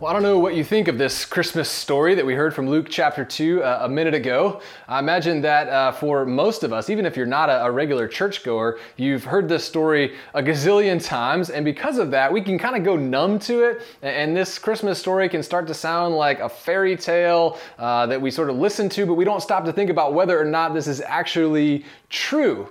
Well, I don't know what you think of this Christmas story that we heard from Luke chapter 2 uh, a minute ago. I imagine that uh, for most of us, even if you're not a, a, regular churchgoer, you've heard this story a gazillion times, and because of that, we can kind of go numb to it, and this Christmas story can start to sound like a fairy tale uh, that we sort of listen to, but we don't stop to think about whether or not this is actually true.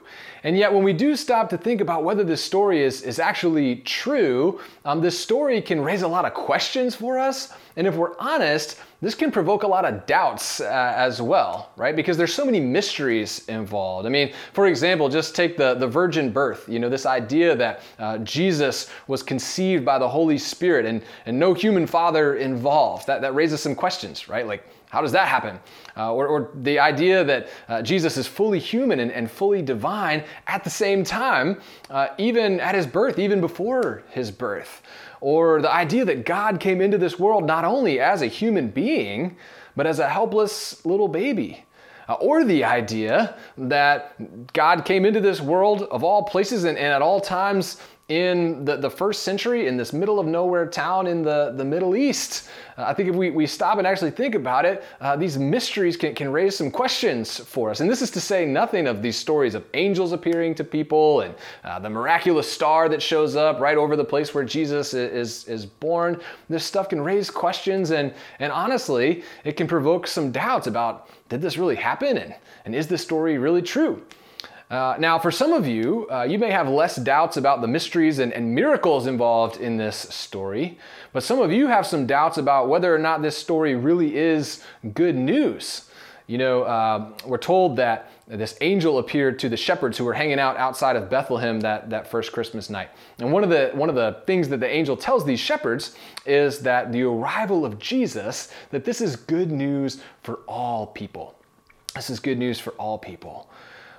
And yet, when we do stop to think about whether this story is, is actually true, um, this story can raise a lot of questions for us. And if we're honest, this can provoke a lot of doubts uh, as well, right? Because there's so many mysteries involved. I mean, for example, just take the, the virgin birth, you know, this idea that uh, Jesus was conceived by the Holy Spirit and, and no human father involved. That, that raises some questions, right? Like, how does that happen? Uh, or, or, the idea that uh, Jesus is fully human and, and, fully divine at the same time, uh, even at his birth, even before his birth. Or the idea that God came into this world not only as a human being, but as a helpless little baby. Uh, or the idea that God came into this world of all places and, and at all times in the, the first century in this middle of nowhere town in the, the Middle East. Uh, I think if we, we stop and actually think about it, uh, these mysteries can, can raise some questions for us. And this is to say nothing of these stories of angels appearing to people and uh, the miraculous star that shows up right over the place where Jesus is, is born. This stuff can raise questions, and, and honestly, it can provoke some doubts about did this really happen? And, and is this story really true? Uh, now, for some of you, uh, you may have less doubts about the mysteries and, and, miracles involved in this story, but some of you have some doubts about whether or not this story really is good news. You know, uh, we're told that this angel appeared to the shepherds who were hanging out outside of Bethlehem that, that first Christmas night. And one of, the, one of the things that the angel tells these shepherds is that the arrival of Jesus, that this is good news for all people. This is good news for all people.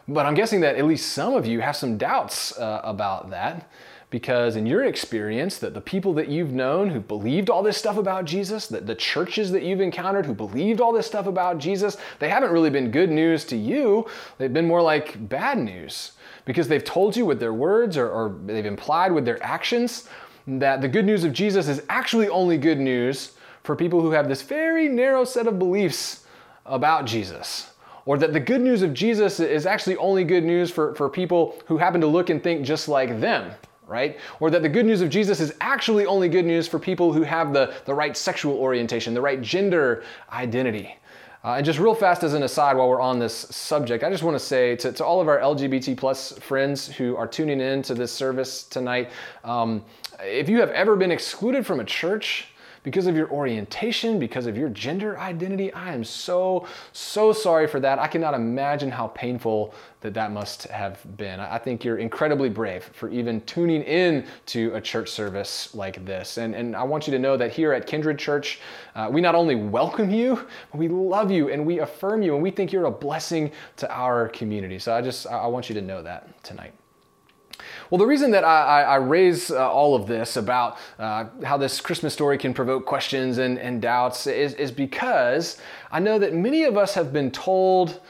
But I'm guessing that at least some of you have some doubts uh, about that because in your experience that the people that you've known who believed all this stuff about jesus that the churches that you've encountered who believed all this stuff about jesus they haven't really been good news to you. They've been more like bad news because they've told you with their words or, or they've implied with their actions that the good news of jesus is actually only good news for people who have this very narrow set of beliefs about jesus or that the good news of Jesus is actually only good news for, for people who happen to look and think just like them, right? Or that the good news of Jesus is actually only good news for people who have the, the right sexual orientation, the right gender identity. Uh, and just real fast as an aside while we're on this subject, I just want to say to, to all of our LGBT plus friends who are tuning in to this service tonight, um, if you have ever been excluded from a church, because of your orientation, because of your gender identity. I am so, so sorry for that. I cannot imagine how painful that that must have been. I think you're incredibly brave for even tuning in to a church service like this. And, and I want you to know that here at Kindred Church, uh, we not only welcome you, but we love you and we affirm you and we think you're a blessing to our community. So I just, I want you to know that tonight. Well, the reason that I, I raise uh, all of this about uh, how this Christmas story can provoke questions and, and doubts is, is because I know that many of us have been told,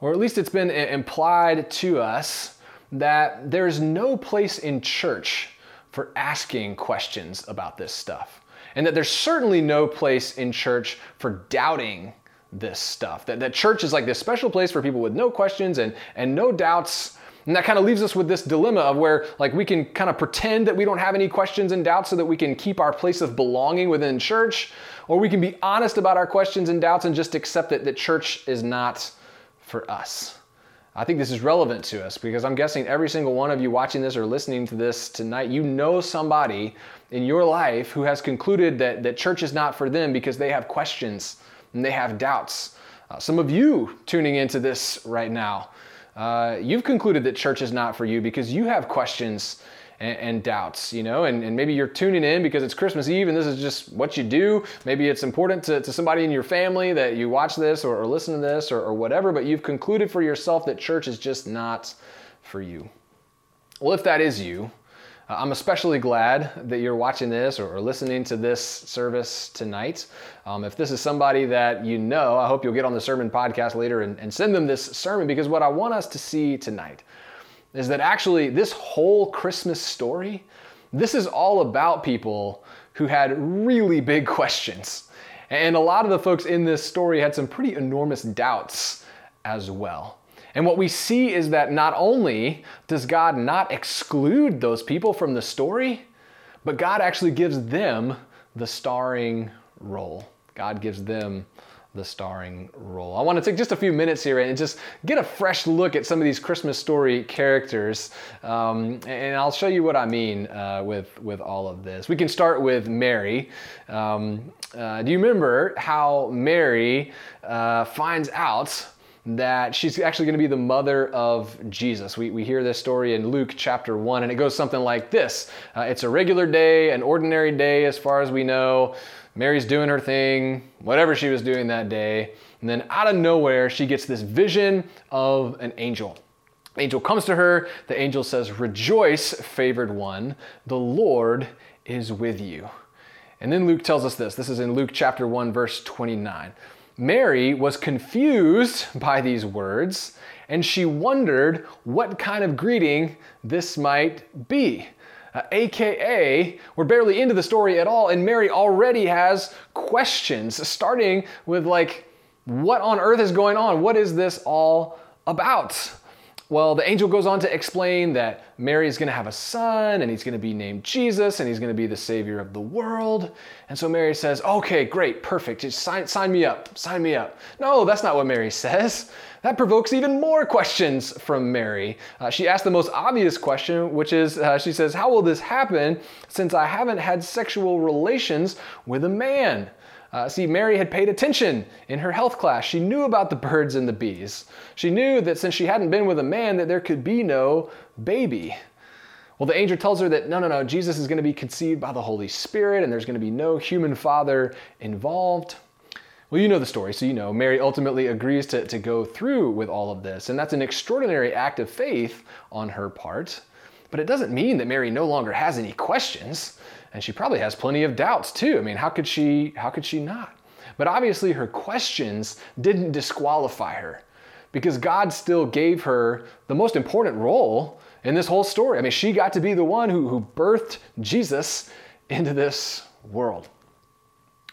or at least it's been implied to us, that there's no place in church for asking questions about this stuff. And that there's certainly no place in church for doubting this stuff. That, that church is like this special place for people with no questions and, and no doubts and that kind of leaves us with this dilemma of where like we can kind of pretend that we don't have any questions and doubts so that we can keep our place of belonging within church, or we can be honest about our questions and doubts and just accept that, that church is not for us. I think this is relevant to us because I'm guessing every single one of you watching this or listening to this tonight, you know somebody in your life who has concluded that, that church is not for them because they have questions and they have doubts. Uh, some of you tuning into this right now, uh, you've concluded that church is not for you because you have questions and, and doubts, you know, and, and, maybe you're tuning in because it's Christmas Eve and this is just what you do. Maybe it's important to, to somebody in your family that you watch this or, or listen to this or, or whatever, but you've concluded for yourself that church is just not for you. Well, if that is you, I'm especially glad that you're watching this or, or listening to this service tonight. Um, if this is somebody that you know, I hope you'll get on the sermon podcast later and, and send them this sermon because what I want us to see tonight is that actually this whole Christmas story, this is all about people who had really big questions. And a lot of the folks in this story had some pretty enormous doubts as well. And what we see is that not only does God not exclude those people from the story, but God actually gives them the starring role. God gives them the starring role. I want to take just a few minutes here and just get a fresh look at some of these Christmas story characters, um, and I'll show you what I mean uh, with with all of this. We can start with Mary. Um, uh, do you remember how Mary uh, finds out? That she's actually going to be the mother of Jesus. We, we hear this story in Luke chapter 1, and it goes something like this uh, It's a regular day, an ordinary day as far as we know. Mary's doing her thing, whatever she was doing that day. And then out of nowhere, she gets this vision of an angel. Angel comes to her. The angel says, Rejoice, favored one, the Lord is with you. And then Luke tells us this. This is in Luke chapter 1, verse 29. Mary was confused by these words, and she wondered what kind of greeting this might be. Uh, AKA, we're barely into the story at all, and Mary already has questions, starting with, like, what on earth is going on? What is this all about? Well, the angel goes on to explain that Mary is going to have a son and he's going to be named Jesus and he's going to be the savior of the world. And so Mary says, Okay, great, perfect. Just sign, sign me up, sign me up. No, that's not what Mary says. That provokes even more questions from Mary. Uh, she asks the most obvious question, which is uh, she says, How will this happen since I haven't had sexual relations with a man? Uh, see, Mary had paid attention in her health class. She knew about the birds and the bees. She knew that since she hadn't been with a man, that there could be no baby. Well, the angel tells her that no, no, no, Jesus is going to be conceived by the Holy Spirit and there's going to be no human father involved. Well, you know the story, so you know Mary ultimately agrees to, to go through with all of this, and that's an extraordinary act of faith on her part. But it doesn't mean that Mary no longer has any questions and she probably has plenty of doubts too. I mean, how could she how could she not? But obviously her questions didn't disqualify her because God still gave her the most important role in this whole story. I mean, she got to be the one who, who birthed Jesus into this world.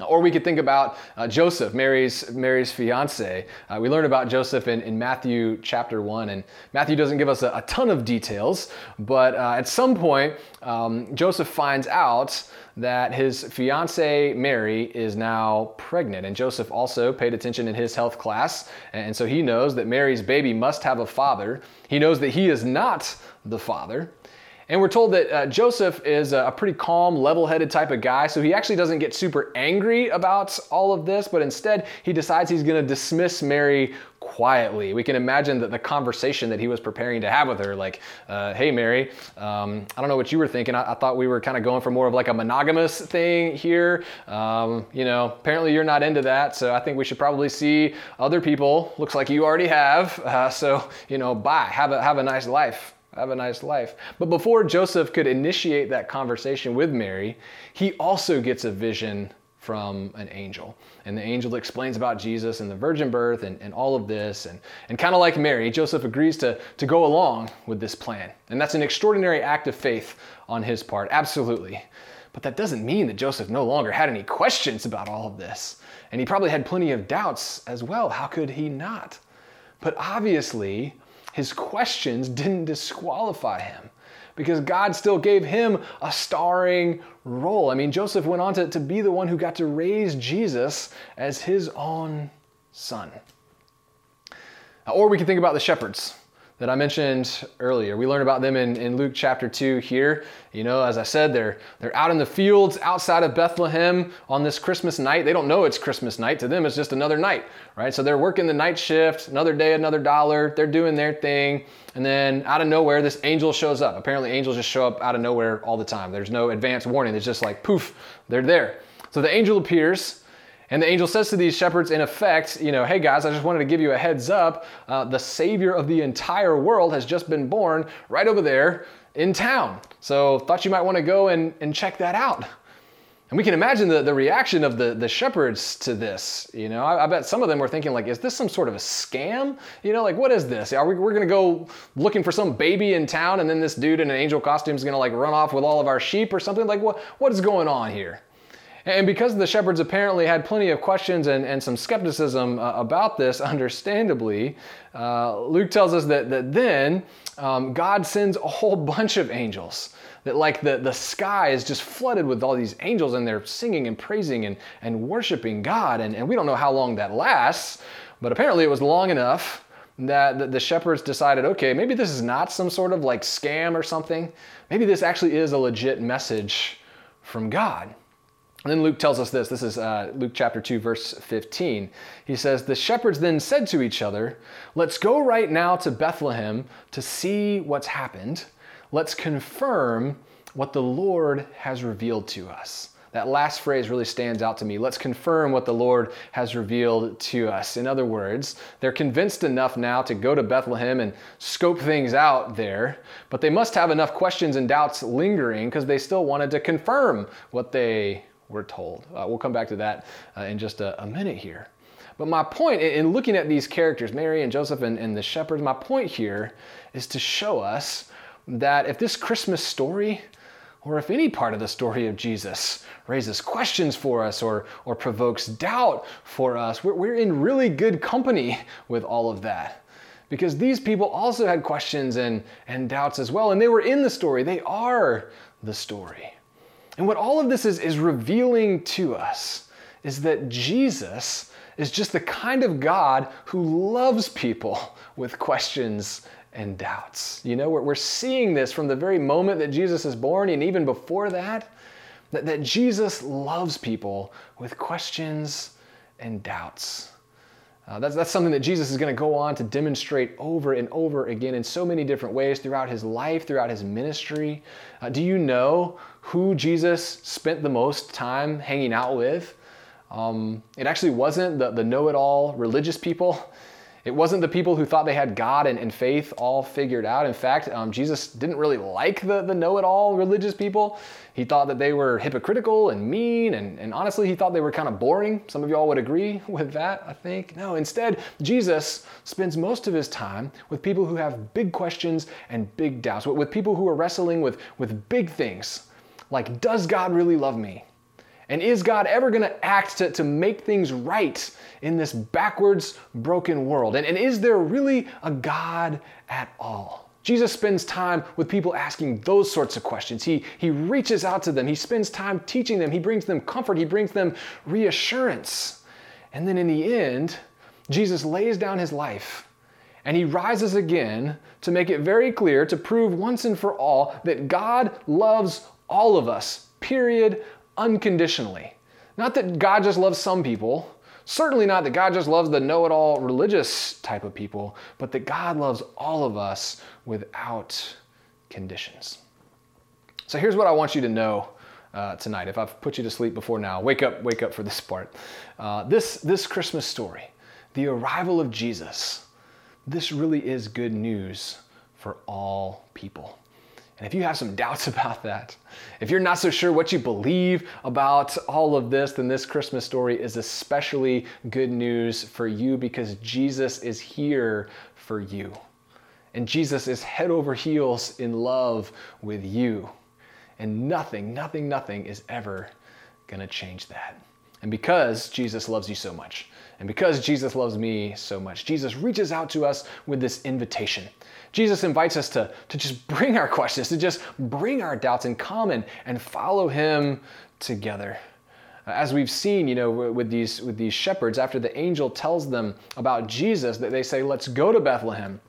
Or we could think about uh, Joseph, Mary's, Mary's fiance. Uh, we learn about Joseph in, in Matthew chapter 1, and Matthew doesn't give us a, a ton of details, but uh, at some point, um, Joseph finds out that his fiance Mary is now pregnant. And Joseph also paid attention in his health class, and so he knows that Mary's baby must have a father. He knows that he is not the father. And we're told that uh, Joseph is a pretty calm, level headed type of guy, so he actually doesn't get super angry about all of this, but instead he decides he's going to dismiss Mary quietly. We can imagine that the conversation that he was preparing to have with her, like, uh, hey, Mary, um, I don't know what you were thinking. I, I thought we were kind of going for more of like a monogamous thing here. Um, you know, apparently you're not into that, so I think we should probably see other people. Looks like you already have. Uh, so, you know, bye. Have a, have a nice life have a nice life. But before Joseph could initiate that conversation with Mary, he also gets a vision from an angel. And the angel explains about Jesus and the virgin birth and, and all of this. And, and kind of like Mary, Joseph agrees to, to go along with this plan. And that's an extraordinary act of faith on his part, absolutely. But that doesn't mean that Joseph no longer had any questions about all of this. And he probably had plenty of doubts as well. How could he not? But obviously, his questions didn't disqualify him because God still gave him a starring role. I mean, Joseph went on to, to be the one who got to raise Jesus as his own son. Or we can think about the shepherds. That I mentioned earlier. We learn about them in, in Luke chapter 2 here. You know, as I said, they're, they're out in the fields outside of Bethlehem on this Christmas night. They don't know it's Christmas night. To them, it's just another night, right? So they're working the night shift, another day, another dollar. They're doing their thing. And then out of nowhere, this angel shows up. Apparently, angels just show up out of nowhere all the time. There's no advance warning. It's just like poof, they're there. So the angel appears and the angel says to these shepherds, in effect, you know, hey guys, I just wanted to give you a heads up. Uh, the Savior of the entire world has just been born right over there in town. So thought you might want to go and, and check that out. And we can imagine the, the reaction of the, the shepherds to this. You know, I, I, bet some of them were thinking, like, is this some sort of a scam? You know, like, what is this? Are we, we're going to go looking for some baby in town and then this dude in an angel costume is going to like run off with all of our sheep or something? Like, what, what is going on here? And because the shepherds apparently had plenty of questions and, and some skepticism uh, about this, understandably, uh, Luke tells us that, that then um, God sends a whole bunch of angels. That, like, the, the sky is just flooded with all these angels and they're singing and praising and, and worshiping God. And, and we don't know how long that lasts, but apparently it was long enough that the, the shepherds decided okay, maybe this is not some sort of like scam or something. Maybe this actually is a legit message from God. And then Luke tells us this. This is uh, Luke chapter 2, verse 15. He says, The shepherds then said to each other, Let's go right now to Bethlehem to see what's happened. Let's confirm what the Lord has revealed to us. That last phrase really stands out to me. Let's confirm what the Lord has revealed to us. In other words, they're convinced enough now to go to Bethlehem and scope things out there, but they must have enough questions and doubts lingering because they still wanted to confirm what they we're told. Uh, we'll come back to that uh, in just a, a, minute here. But my point in looking at these characters, Mary and Joseph and, and the shepherds, my point here is to show us that if this Christmas story, or if any part of the story of Jesus raises questions for us or, or provokes doubt for us, we're, we're in really good company with all of that because these people also had questions and, and doubts as well, and they were in the story. They are the story. And what all of this is, is revealing to us is that Jesus is just the kind of God who loves people with questions and doubts. You know, we're, we're seeing this from the very moment that Jesus is born, and even before that, that, that Jesus loves people with questions and doubts. Uh, that's, that's something that Jesus is going to go on to demonstrate over and over again in so many different ways throughout his life, throughout his ministry. Uh, do you know who Jesus spent the most time hanging out with? Um, it actually wasn't the, the know it all religious people. It wasn't the people who thought they had God and, and faith all figured out. In fact, um, Jesus didn't really like the, the know it all religious people. He thought that they were hypocritical and mean, and, and honestly, he thought they were kind of boring. Some of y'all would agree with that, I think. No, instead, Jesus spends most of his time with people who have big questions and big doubts, with people who are wrestling with, with big things like, does God really love me? And is God ever going to act to, to make things right in this backwards, broken world? And, and is there really a God at all? Jesus spends time with people asking those sorts of questions. He, he reaches out to them, he spends time teaching them, he brings them comfort, he brings them reassurance. And then in the end, Jesus lays down his life and he rises again to make it very clear, to prove once and for all that God loves all of us, period, unconditionally. Not that God just loves some people, certainly not that God just loves the know it all religious type of people, but that God loves all of us without conditions. So here's what I want you to know uh, tonight. If I've put you to sleep before now, wake up, wake up for this part. Uh, this, this Christmas story, the arrival of Jesus, this really is good news for all people. And if you have some doubts about that, if you're not so sure what you believe about all of this, then this Christmas story is especially good news for you because Jesus is here for you. And Jesus is head over heels in love with you. And nothing, nothing, nothing is ever going to change that. And because Jesus loves you so much, and because Jesus loves me so much, Jesus reaches out to us with this invitation. Jesus invites us to, to just bring our questions, to just bring our doubts in common and, follow him together. As we've seen, you know, with these, with these shepherds, after the angel tells them about Jesus, that they say, let's go to Bethlehem.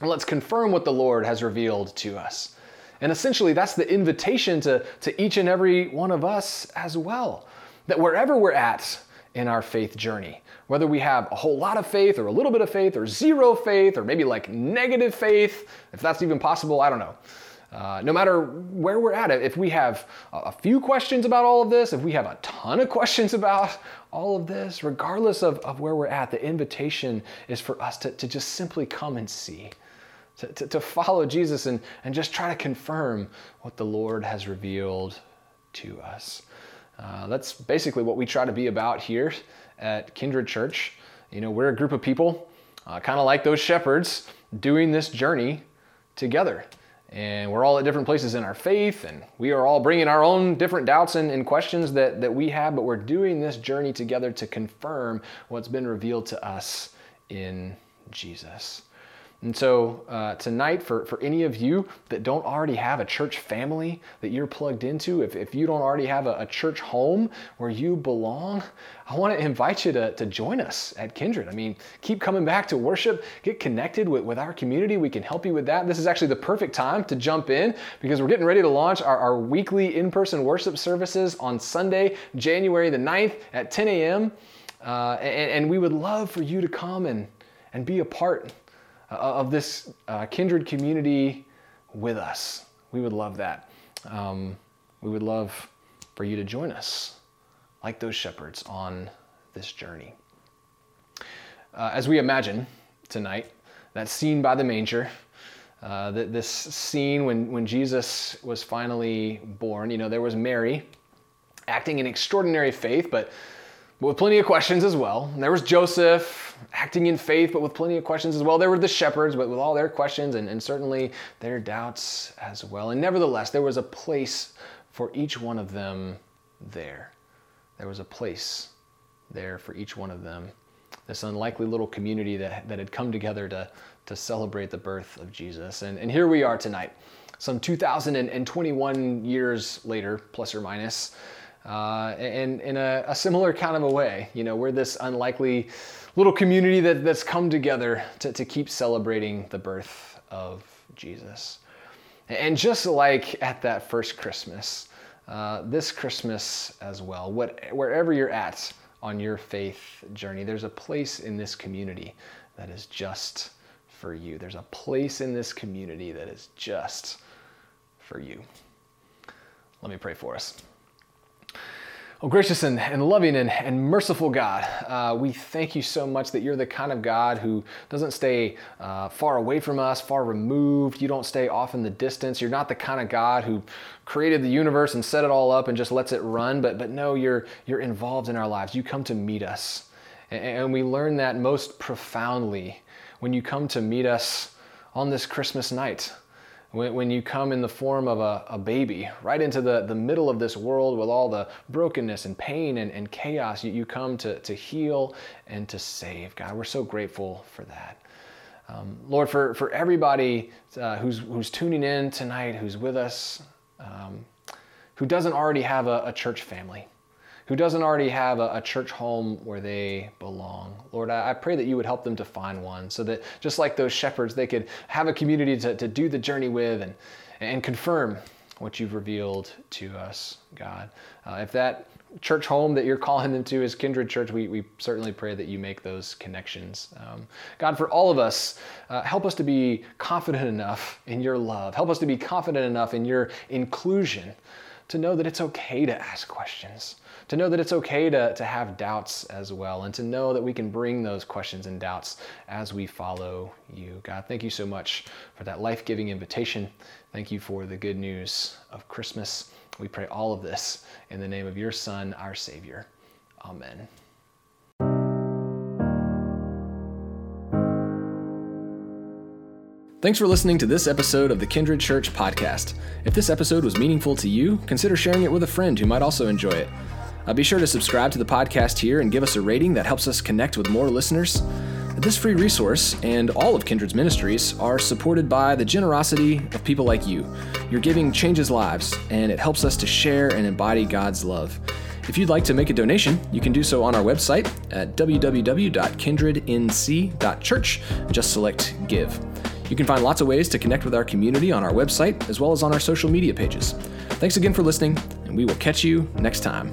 And let's confirm what the Lord has revealed to us. And essentially, that's the invitation to, to each and every one of us as well. That wherever we're at in our faith journey, whether we have a whole lot of faith or a little bit of faith or zero faith or maybe like negative faith, if that's even possible, I don't know. Uh, no matter where we're at, if we have a few questions about all of this, if we have a ton of questions about all of this, regardless of, of where we're at, the invitation is for us to, to just simply come and see, to, to, to follow Jesus and, and just try to confirm what the Lord has revealed to us. Uh, that's basically what we try to be about here at Kindred Church. You know, we're a group of people, uh, kind of like those shepherds, doing this journey together. And we're all at different places in our faith, and we are all bringing our own different doubts and, and questions that, that we have, but we're doing this journey together to confirm what's been revealed to us in Jesus. And so uh, tonight, for, for any of you that don't already have a church family that you're plugged into, if, if you don't already have a, a church home where you belong, I want to invite you to, to join us at Kindred. I mean, keep coming back to worship, get connected with, with our community. We can help you with that. This is actually the perfect time to jump in because we're getting ready to launch our, our weekly in person worship services on Sunday, January the 9th at 10 a.m. Uh, and, and we would love for you to come and, and be a part of this uh, kindred community with us. We would love that. Um, we would love for you to join us, like those shepherds, on this journey. Uh, as we imagine tonight, that scene by the manger, uh, this scene when, when Jesus was finally born, you know, there was Mary acting in extraordinary faith, but but with plenty of questions as well. And there was Joseph acting in faith, but with plenty of questions as well. There were the shepherds, but with all their questions and, and certainly their doubts as well. And nevertheless, there was a place for each one of them there. There was a place there for each one of them. This unlikely little community that, that had come together to, to celebrate the birth of Jesus. And, and here we are tonight, some 2,021 years later, plus or minus uh, and in a, a, similar kind of a way. You know, we're this unlikely little community that, that's come together to, to keep celebrating the birth of Jesus. And just like at that first Christmas, uh, this Christmas as well, what, wherever you're at on your faith journey, there's a place in this community that is just for you. There's a place in this community that is just for you. Let me pray for us. Oh, gracious and, and loving and, and merciful God, uh, we thank you so much that you're the kind of God who doesn't stay uh, far away from us, far removed. You don't stay off in the distance. You're not the kind of God who created the universe and set it all up and just lets it run. But, but no, you're, you're involved in our lives. You come to meet us. And, and we learn that most profoundly when you come to meet us on this Christmas night when, when you come in the form of a, a, baby, right into the, the middle of this world with all the brokenness and pain and, and chaos, you, you come to, to heal and to save. God, we're so grateful for that. Um, Lord, for, for everybody uh, who's, who's tuning in tonight, who's with us, um, who doesn't already have a, a church family, who doesn't already have a, a church home where they belong. Lord, I, I, pray that you would help them to find one so that just like those shepherds, they could have a community to, to do the journey with and, and confirm what you've revealed to us, God. Uh, if that church home that you're calling them to is Kindred Church, we, we certainly pray that you make those connections. Um, God, for all of us, uh, help us to be confident enough in your love. Help us to be confident enough in your inclusion to know that it's okay to ask questions to know that it's okay to, to have doubts as well, and to know that we can bring those questions and doubts as we follow you. God, thank you so much for that life giving invitation. Thank you for the good news of Christmas. We pray all of this in the name of your Son, our Savior. Amen. Thanks for listening to this episode of the Kindred Church podcast. If this episode was meaningful to you, consider sharing it with a friend who might also enjoy it. Uh, be sure to subscribe to the podcast here and give us a rating that helps us connect with more listeners. This free resource and all of Kindred's ministries are supported by the generosity of people like you. Your giving changes lives, and it helps us to share and embody God's love. If you'd like to make a donation, you can do so on our website at www.kindrednc.church just select Give. You can find lots of ways to connect with our community on our website as well as on our social media pages. Thanks again for listening, and we will catch you next time.